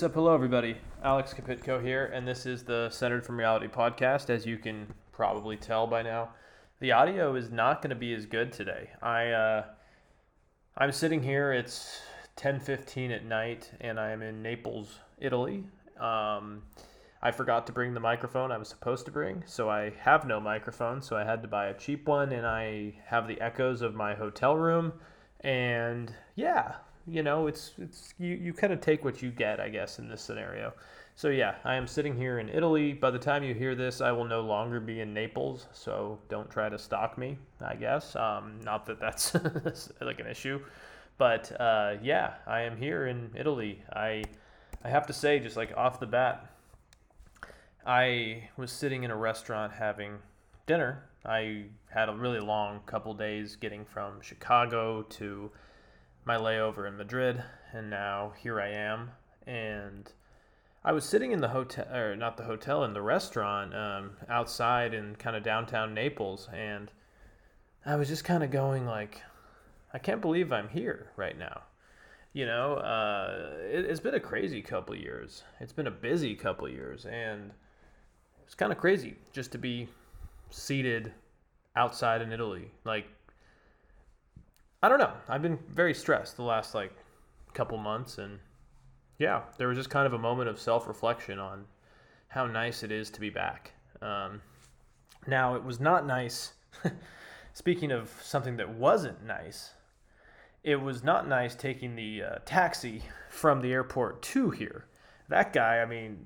What's up? Hello, everybody. Alex Kapitko here, and this is the Centered from Reality podcast. As you can probably tell by now, the audio is not going to be as good today. I uh, I'm sitting here. It's 10:15 at night, and I am in Naples, Italy. Um, I forgot to bring the microphone I was supposed to bring, so I have no microphone. So I had to buy a cheap one, and I have the echoes of my hotel room. And yeah, you know, it's it's you, you kind of take what you get, I guess, in this scenario. So yeah, I am sitting here in Italy. By the time you hear this, I will no longer be in Naples, so don't try to stalk me. I guess, um, not that that's like an issue, but uh, yeah, I am here in Italy. I I have to say, just like off the bat, I was sitting in a restaurant having dinner. I had a really long couple days getting from Chicago to my layover in Madrid, and now here I am. And I was sitting in the hotel, or not the hotel, in the restaurant um, outside in kind of downtown Naples, and I was just kind of going like, I can't believe I'm here right now. You know, uh, it, has been a crazy couple years. It's been a busy couple years, and it's kind of crazy just to be seated outside in Italy, like I don't know. I've been very stressed the last like couple months, and yeah, there was just kind of a moment of self reflection on how nice it is to be back. Um, now, it was not nice. speaking of something that wasn't nice, it was not nice taking the uh, taxi from the airport to here. That guy, I mean.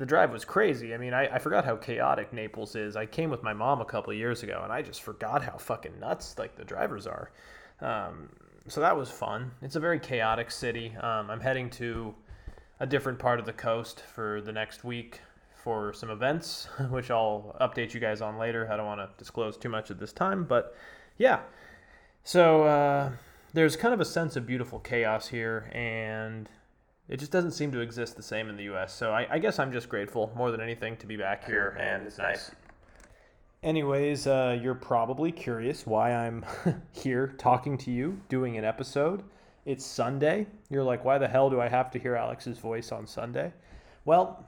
The drive was crazy. I mean, I, I forgot how chaotic Naples is. I came with my mom a couple years ago, and I just forgot how fucking nuts like the drivers are. Um, so that was fun. It's a very chaotic city. Um, I'm heading to a different part of the coast for the next week for some events, which I'll update you guys on later. I don't want to disclose too much at this time, but yeah. So uh, there's kind of a sense of beautiful chaos here, and it just doesn't seem to exist the same in the U.S. So I, I guess I'm just grateful more than anything to be back here, and it's nice. Anyways, uh, you're probably curious why I'm here talking to you, doing an episode. It's Sunday. You're like, why the hell do I have to hear Alex's voice on Sunday? Well,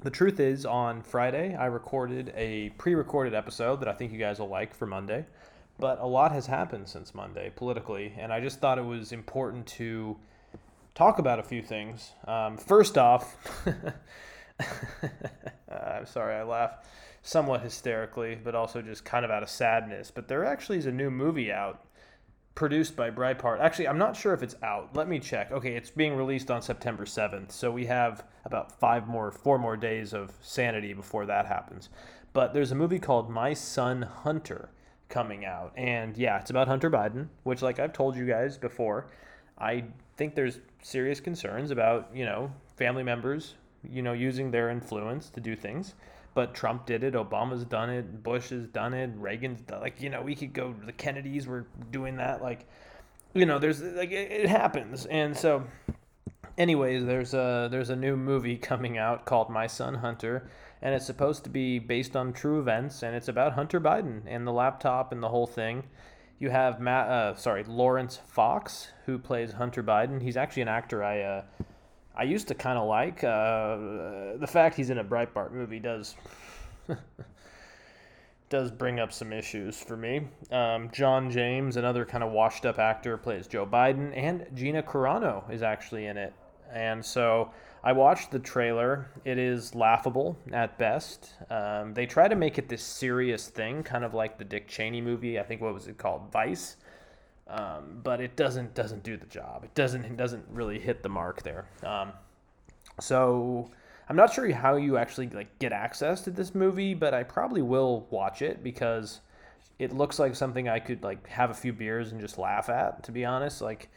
the truth is, on Friday, I recorded a pre recorded episode that I think you guys will like for Monday. But a lot has happened since Monday politically, and I just thought it was important to talk about a few things. Um, first off, I'm sorry, I laugh somewhat hysterically, but also just kind of out of sadness. But there actually is a new movie out produced by Breitbart. Actually, I'm not sure if it's out. Let me check. Okay, it's being released on September 7th. So we have about five more, four more days of sanity before that happens. But there's a movie called My Son Hunter coming out. And yeah, it's about Hunter Biden, which, like I've told you guys before, I think there's serious concerns about, you know, family members, you know, using their influence to do things. But Trump did it, Obama's done it, Bush has done it, Reagan's done, like, you know, we could go, the Kennedys were doing that. Like, you know, there's, like, it, it happens. And so, anyways, there's a, there's a new movie coming out called My Son Hunter, and it's supposed to be based on true events, and it's about Hunter Biden and the laptop and the whole thing. You have Matt, uh, sorry, Laurence Fox, who plays Hunter Biden. He's actually an actor I, uh, I used to kind of like. Uh, the fact he's in a Breitbart movie does, does bring up some issues for me. Um, John James, another kind of washed-up actor, plays Joe Biden, and Gina Carano is actually in it. And so I watched the trailer. It is laughable at best. Um, they try to make it this serious thing, kind of like the Dick Cheney movie. I think what was it called, Vice. Um, but it doesn't doesn't do the job. It doesn't it doesn't really hit the mark there. Um, so I'm not sure how you actually like get access to this movie, but I probably will watch it because it looks like something I could like have a few beers and just laugh at. To be honest, like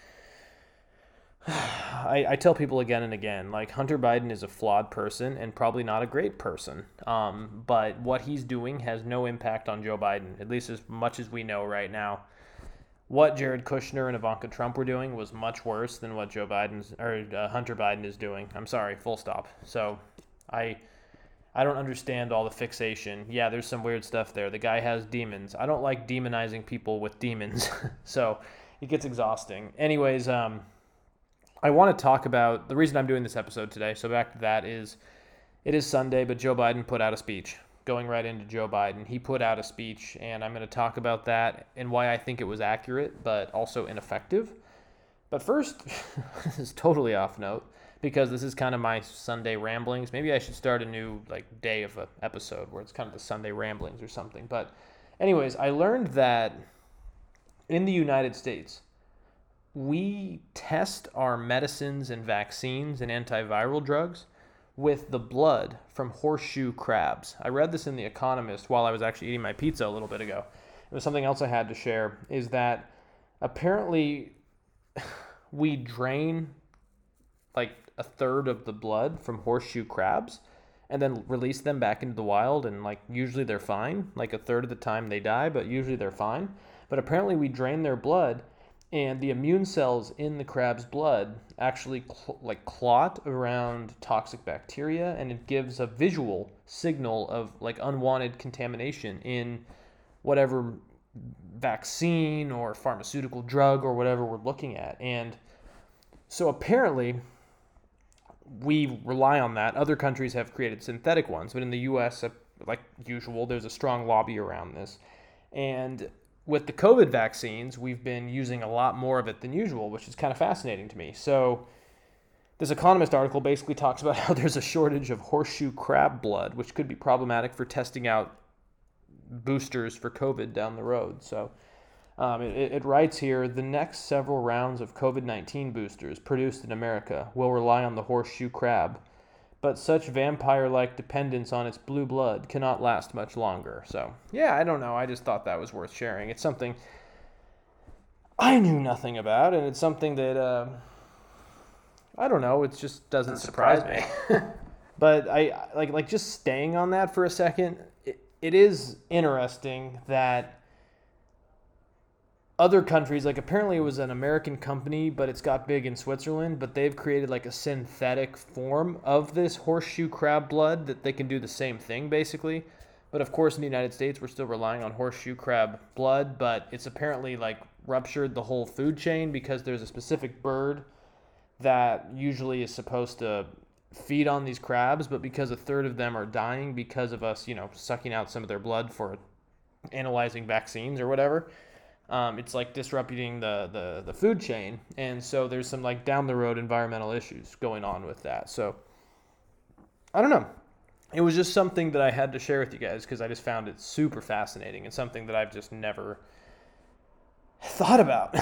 I, I tell people again and again, like Hunter Biden is a flawed person and probably not a great person. Um, but what he's doing has no impact on Joe Biden, at least as much as we know right now. What Jared Kushner and Ivanka Trump were doing was much worse than what Joe Biden's or uh, Hunter Biden is doing. I'm sorry, full stop. So, I I don't understand all the fixation. Yeah, there's some weird stuff there. The guy has demons. I don't like demonizing people with demons. so, it gets exhausting. Anyways, um I want to talk about the reason I'm doing this episode today. So back to that is it is Sunday, but Joe Biden put out a speech. Going right into Joe Biden, he put out a speech, and I'm going to talk about that and why I think it was accurate, but also ineffective. But first, this is totally off note because this is kind of my Sunday ramblings. Maybe I should start a new like day of an episode where it's kind of the Sunday ramblings or something. But anyways, I learned that in the United States, we test our medicines and vaccines and antiviral drugs with the blood from horseshoe crabs. I read this in The Economist while I was actually eating my pizza a little bit ago. It was something else I had to share is that apparently we drain like a third of the blood from horseshoe crabs and then release them back into the wild and like usually they're fine like a third of the time they die but usually they're fine but apparently we drain their blood and the immune cells in the crab's blood actually cl- like clot around toxic bacteria and it gives a visual signal of like unwanted contamination in whatever vaccine or pharmaceutical drug or whatever we're looking at and so apparently we rely on that. Other countries have created synthetic ones, but in the US, like usual, there's a strong lobby around this. And with the COVID vaccines, we've been using a lot more of it than usual, which is kind of fascinating to me. So, this Economist article basically talks about how there's a shortage of horseshoe crab blood, which could be problematic for testing out boosters for COVID down the road. So, um, it, it, writes here the next several rounds of COVID 19 boosters produced in America will rely on the horseshoe crab, but such vampire like dependence on its blue blood cannot last much longer. So, yeah, I don't know. I just thought that was worth sharing. It's something I knew nothing about, and it's something that, uh, I don't know, it just doesn't surprise, surprise me. but I like like just staying on that for a second. It, it is interesting that other countries, like apparently it was an American company, but it's got big in Switzerland, but they've created like a synthetic form of this horseshoe crab blood that they can do the same thing basically. But of course, in the United States, we're still relying on horseshoe crab blood, but it's apparently like ruptured the whole food chain because there's a specific bird that usually is supposed to feed on these crabs, but because a third of them are dying because of us, you know, sucking out some of their blood for analyzing vaccines or whatever um, it's like disrupting the, the, the food chain. And so there's some like down the road environmental issues going on with that. So I don't know. It was just something that I had to share with you guys because I just found it super fascinating and something that I've just never thought about.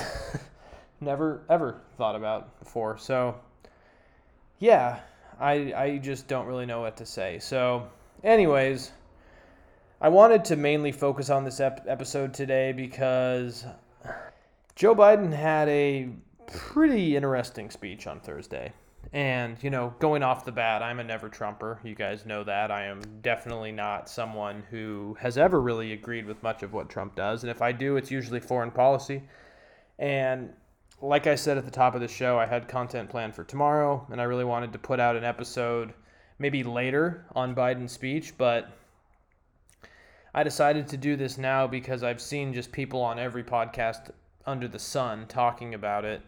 never ever thought about before. So yeah, I I just don't really know what to say. So anyways, I wanted to mainly focus on this ep- episode today because Joe Biden had a pretty interesting speech on Thursday. And, you know, going off the bat, I'm a never Trumper. You guys know that. I am definitely not someone who has ever really agreed with much of what Trump does. And if I do, it's usually foreign policy. And like I said at the top of the show, I had content planned for tomorrow, and I really wanted to put out an episode maybe later on Biden's speech, but I decided to do this now because I've seen just people on every podcast under the sun talking about it.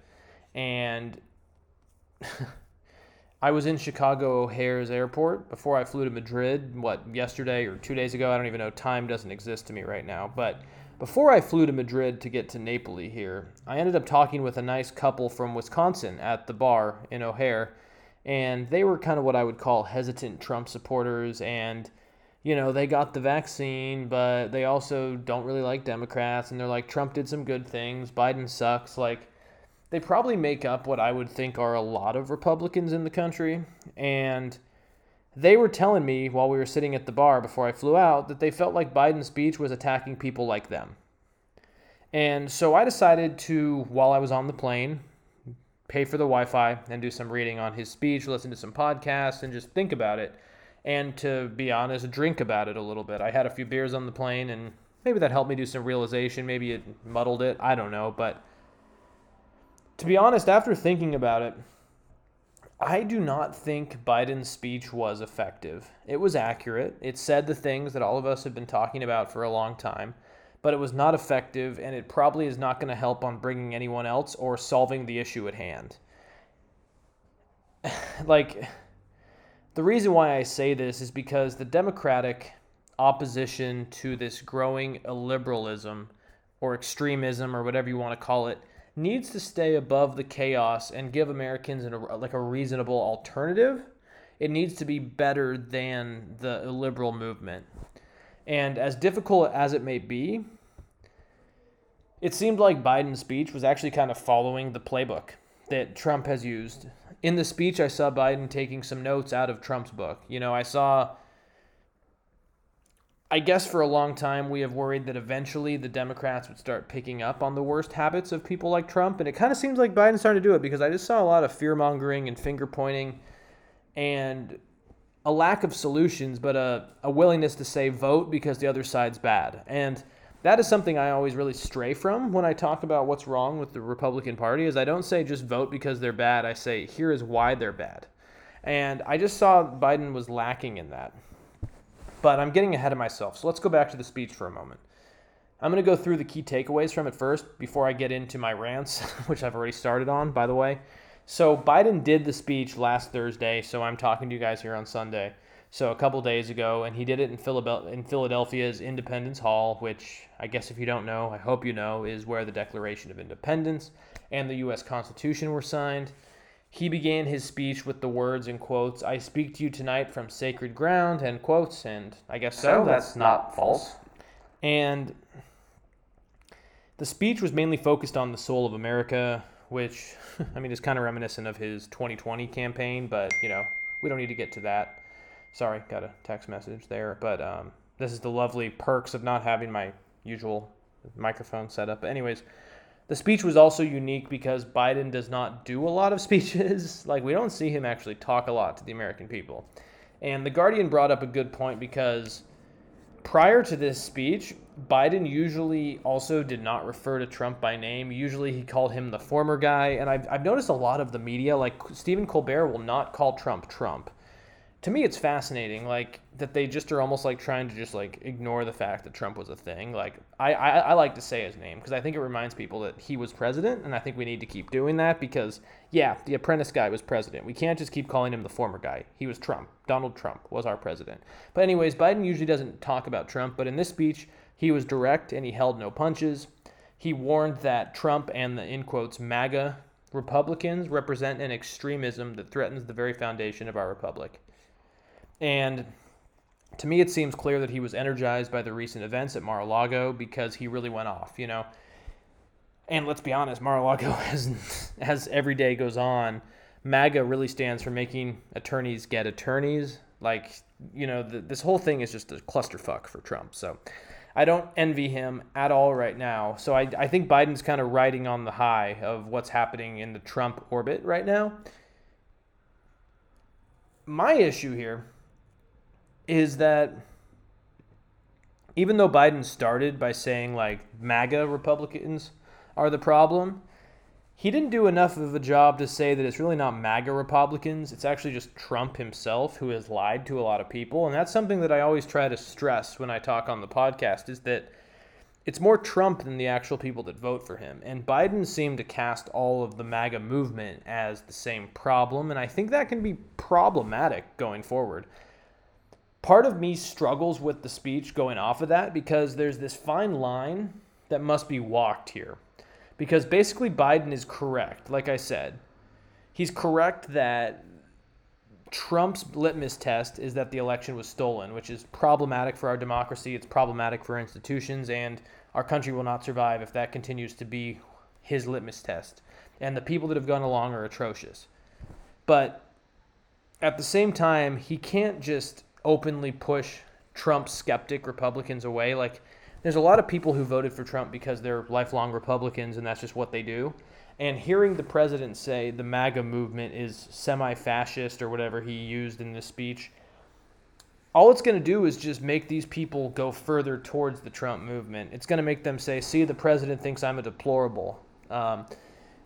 And I was in Chicago O'Hare's airport before I flew to Madrid, what, yesterday or two days ago? I don't even know. Time doesn't exist to me right now. But before I flew to Madrid to get to Napoli here, I ended up talking with a nice couple from Wisconsin at the bar in O'Hare. And they were kind of what I would call hesitant Trump supporters. And you know, they got the vaccine, but they also don't really like Democrats. And they're like, Trump did some good things, Biden sucks. Like, they probably make up what I would think are a lot of Republicans in the country. And they were telling me while we were sitting at the bar before I flew out that they felt like Biden's speech was attacking people like them. And so I decided to, while I was on the plane, pay for the Wi Fi and do some reading on his speech, listen to some podcasts, and just think about it and to be honest, drink about it a little bit. I had a few beers on the plane, and maybe that helped me do some realization. Maybe it muddled it. I don't know. But to be honest, after thinking about it, I do not think Biden's speech was effective. It was accurate. It said the things that all of us have been talking about for a long time, but it was not effective, and it probably is not going to help on bringing anyone else or solving the issue at hand. like the reason why I say this is because the Democratic opposition to this growing illiberalism or extremism or whatever you want to call it needs to stay above the chaos and give Americans an, like a reasonable alternative. It needs to be better than the illiberal movement. And as difficult as it may be, it seemed like Biden's speech was actually kind of following the playbook that Trump has used. In the speech, I saw Biden taking some notes out of Trump's book. You know, I saw I guess for a long time we have worried that eventually the Democrats would start picking up on the worst habits of people like Trump, and it kind of seems like Biden's starting to do it because I just saw a lot of fear mongering and finger pointing, and a lack of solutions, but a, a willingness to say vote because the other side's bad. And that is something I always really stray from when I talk about what's wrong with the Republican Party. Is I don't say just vote because they're bad. I say here is why they're bad, and I just saw Biden was lacking in that. But I'm getting ahead of myself. So let's go back to the speech for a moment. I'm going to go through the key takeaways from it first before I get into my rants, which I've already started on, by the way. So Biden did the speech last Thursday, so I'm talking to you guys here on Sunday. So a couple days ago, and he did it in Philadelphia's Independence Hall, which I guess if you don't know, I hope you know, is where the Declaration of Independence and the U.S. Constitution were signed. He began his speech with the words and quotes, I speak to you tonight from sacred ground, end quotes, and I guess so. so that's not false. And the speech was mainly focused on the soul of America, which, I mean, is kind of reminiscent of his 2020 campaign, but, you know, we don't need to get to that. Sorry, got a text message there. But um, this is the lovely perks of not having my usual microphone set up. But anyways, the speech was also unique because Biden does not do a lot of speeches. like, we don't see him actually talk a lot to the American people. And The Guardian brought up a good point because prior to this speech, Biden usually also did not refer to Trump by name. Usually he called him the former guy. And I've, I've noticed a lot of the media, like Stephen Colbert, will not call Trump Trump to me it's fascinating like that they just are almost like trying to just like ignore the fact that trump was a thing. Like i i, I like to say his name because i think it reminds people that he was president and i think we need to keep doing that because yeah the apprentice guy was president. We can't just keep calling him the former guy. He was trump. Donald trump was our president. But anyways biden usually doesn't talk about trump but in this speech he was direct and he held no punches. He warned that trump and the in quotes maga republicans represent an extremism that threatens the very foundation of our republic and to me, it seems clear that he was energized by the recent events at Mar a Lago because he really went off, you know. And let's be honest, Mar a Lago, as, as every day goes on, MAGA really stands for making attorneys get attorneys. Like, you know, the, this whole thing is just a clusterfuck for Trump. So I don't envy him at all right now. So I, I think Biden's kind of riding on the high of what's happening in the Trump orbit right now. My issue here is that even though Biden started by saying like MAGA Republicans are the problem, he didn't do enough of a job to say that it's really not MAGA Republicans. It's actually just Trump himself who has lied to a lot of people. And that's something that I always try to stress when I talk on the podcast is that it's more Trump than the actual people that vote for him. And Biden seemed to cast all of the MAGA movement as the same problem. And I think that can be problematic going forward part of me struggles with the speech going off of that because there's this fine line that must be walked here. Because basically, Biden is correct. Like I said, he's correct that Trump's litmus test is that the election was stolen, which is problematic for our democracy. It's problematic for institutions, and our country will not survive if that continues to be his litmus test. And the people that have gone along are atrocious. But at the same time, he can't just openly push Trump skeptic Republicans away. Like, there's a lot of people who voted for Trump because they're lifelong Republicans and that's just what they do. And hearing the president say the MAGA movement is semi fascist or whatever he used in this speech, all it's going to do is just make these people go further towards the Trump movement. It's going to make them say, see, the president thinks I'm a deplorable. Um,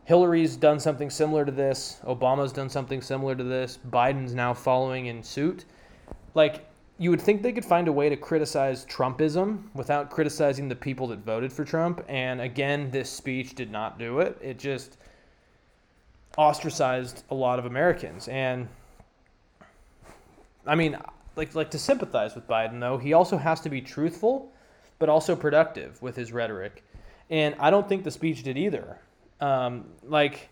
Hillary's done something similar to this. Obama's done something similar to this. Biden's now following in suit like you would think they could find a way to criticize Trumpism without criticizing the people that voted for Trump. And again, this speech did not do it. It just, ostracized a lot of Americans. And I mean, like like to sympathize with Biden though, he also has to be truthful, but also productive with his rhetoric. And I don't think the speech did either. Um, like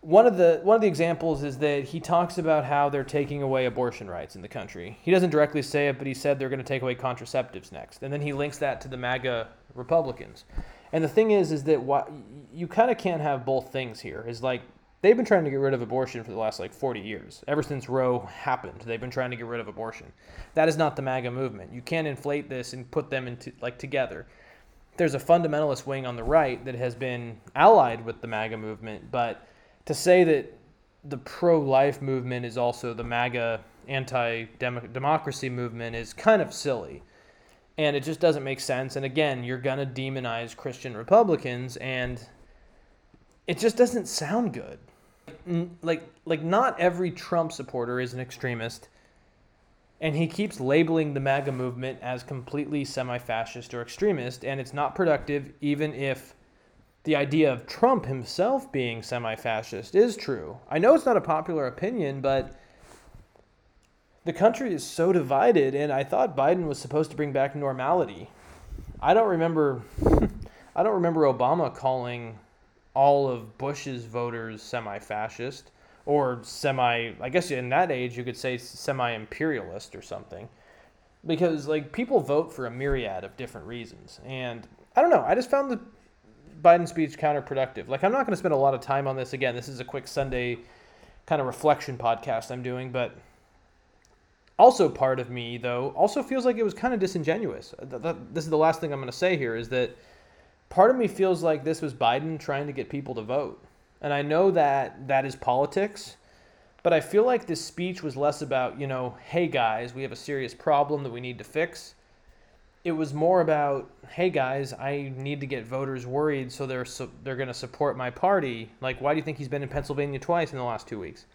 one of the one of the examples is that he talks about how they're taking away abortion rights in the country. He doesn't directly say it, but he said they're going to take away contraceptives next, and then he links that to the MAGA Republicans. And the thing is, is that what you kind of can't have both things here. Is like they've been trying to get rid of abortion for the last like 40 years. Ever since Roe happened, they've been trying to get rid of abortion. That is not the MAGA movement. You can't inflate this and put them into like together. There's a fundamentalist wing on the right that has been allied with the MAGA movement, but to say that the pro-life movement is also the MAGA anti-democracy movement is kind of silly and it just doesn't make sense. And again, you're gonna demonize Christian Republicans, and it just doesn't sound good. Like, like not every Trump supporter is an extremist, and he keeps labeling the MAGA movement as completely semi-fascist or extremist, and it's not productive, even if the idea of Trump himself being semi-fascist is true. I know it's not a popular opinion, but the country is so divided, and I thought Biden was supposed to bring back normality. I don't remember. I don't remember Obama calling all of Bush's voters semi-fascist or semi. I guess in that age you could say semi-imperialist or something, because like people vote for a myriad of different reasons, and I don't know. I just found the Biden speech counterproductive. Like I'm not going to spend a lot of time on this again. This is a quick Sunday kind of reflection podcast I'm doing, but also part of me though also feels like it was kind of disingenuous this is the last thing i'm going to say here is that part of me feels like this was biden trying to get people to vote and i know that that is politics but i feel like this speech was less about you know hey guys we have a serious problem that we need to fix it was more about hey guys i need to get voters worried so they're so they're going to support my party like why do you think he's been in pennsylvania twice in the last two weeks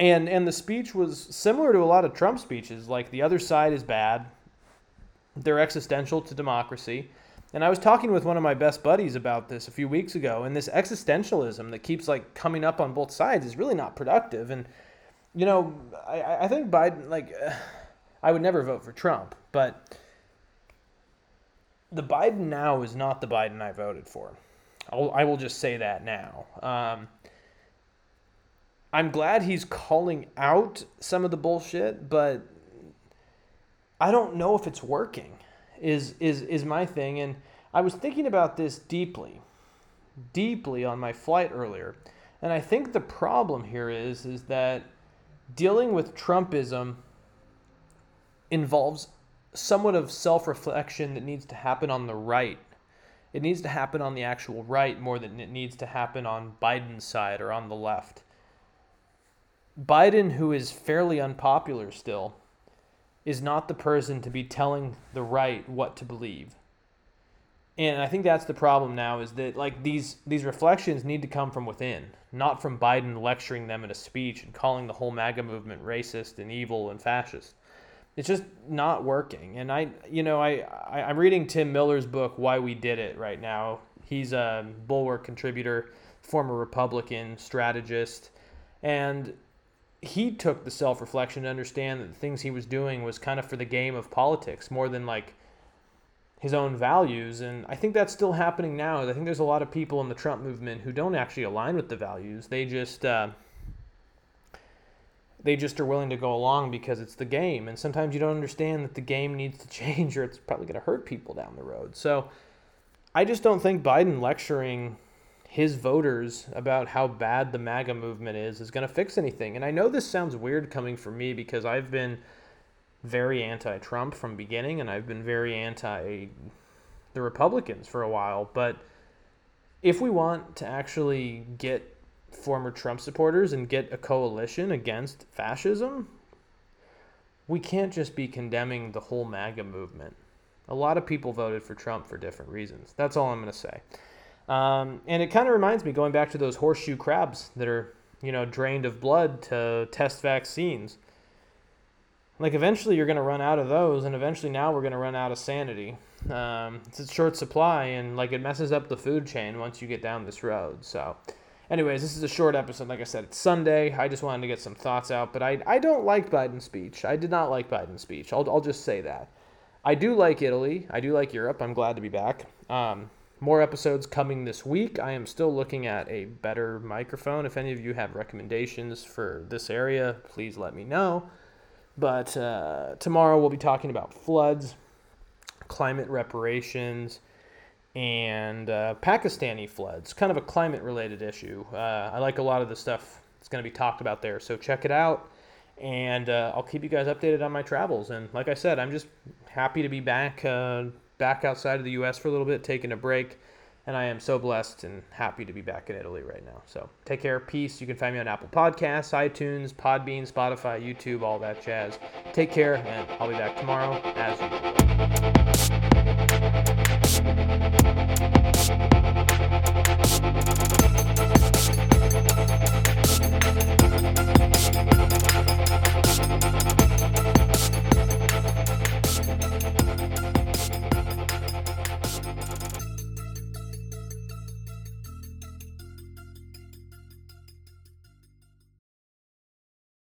and and the speech was similar to a lot of Trump speeches. Like the other side is bad, they're existential to democracy. And I was talking with one of my best buddies about this a few weeks ago, and this existentialism that keeps like coming up on both sides is really not productive. And you know, I, I think Biden like I would never vote for Trump, but the Biden now is not the Biden I voted for. I'll, I will just say that now. Um, I'm glad he's calling out some of the bullshit, but I don't know if it's working. Is is is my thing and I was thinking about this deeply. Deeply on my flight earlier. And I think the problem here is is that dealing with Trumpism involves somewhat of self-reflection that needs to happen on the right. It needs to happen on the actual right more than it needs to happen on Biden's side or on the left. Biden, who is fairly unpopular still, is not the person to be telling the right what to believe. And I think that's the problem now is that like these these reflections need to come from within, not from Biden lecturing them in a speech and calling the whole MAGA movement racist and evil and fascist. It's just not working. And I you know, I, I I'm reading Tim Miller's book Why We Did It right now. He's a bulwark contributor, former Republican strategist, and he took the self reflection to understand that the things he was doing was kind of for the game of politics more than like his own values. And I think that's still happening now. I think there's a lot of people in the Trump movement who don't actually align with the values. They just uh, they just are willing to go along because it's the game. And sometimes you don't understand that the game needs to change, or it's probably going to hurt people down the road. So I just don't think Biden lecturing his voters about how bad the MAGA movement is is going to fix anything. And I know this sounds weird coming from me because I've been very anti-Trump from beginning and I've been very anti the Republicans for a while, but if we want to actually get former Trump supporters and get a coalition against fascism, we can't just be condemning the whole MAGA movement. A lot of people voted for Trump for different reasons. That's all I'm going to say. Um, and it kind of reminds me going back to those horseshoe crabs that are, you know, drained of blood to test vaccines. Like eventually you're going to run out of those, and eventually now we're going to run out of sanity. Um, it's a short supply, and like it messes up the food chain once you get down this road. So, anyways, this is a short episode. Like I said, it's Sunday. I just wanted to get some thoughts out, but I, I don't like Biden's speech. I did not like Biden's speech. I'll, I'll just say that. I do like Italy. I do like Europe. I'm glad to be back. Um, more episodes coming this week. I am still looking at a better microphone. If any of you have recommendations for this area, please let me know. But uh, tomorrow we'll be talking about floods, climate reparations, and uh, Pakistani floods. Kind of a climate related issue. Uh, I like a lot of the stuff that's going to be talked about there. So check it out. And uh, I'll keep you guys updated on my travels. And like I said, I'm just happy to be back uh, back outside of the U.S. for a little bit, taking a break. And I am so blessed and happy to be back in Italy right now. So take care, peace. You can find me on Apple Podcasts, iTunes, Podbean, Spotify, YouTube, all that jazz. Take care, and I'll be back tomorrow as usual.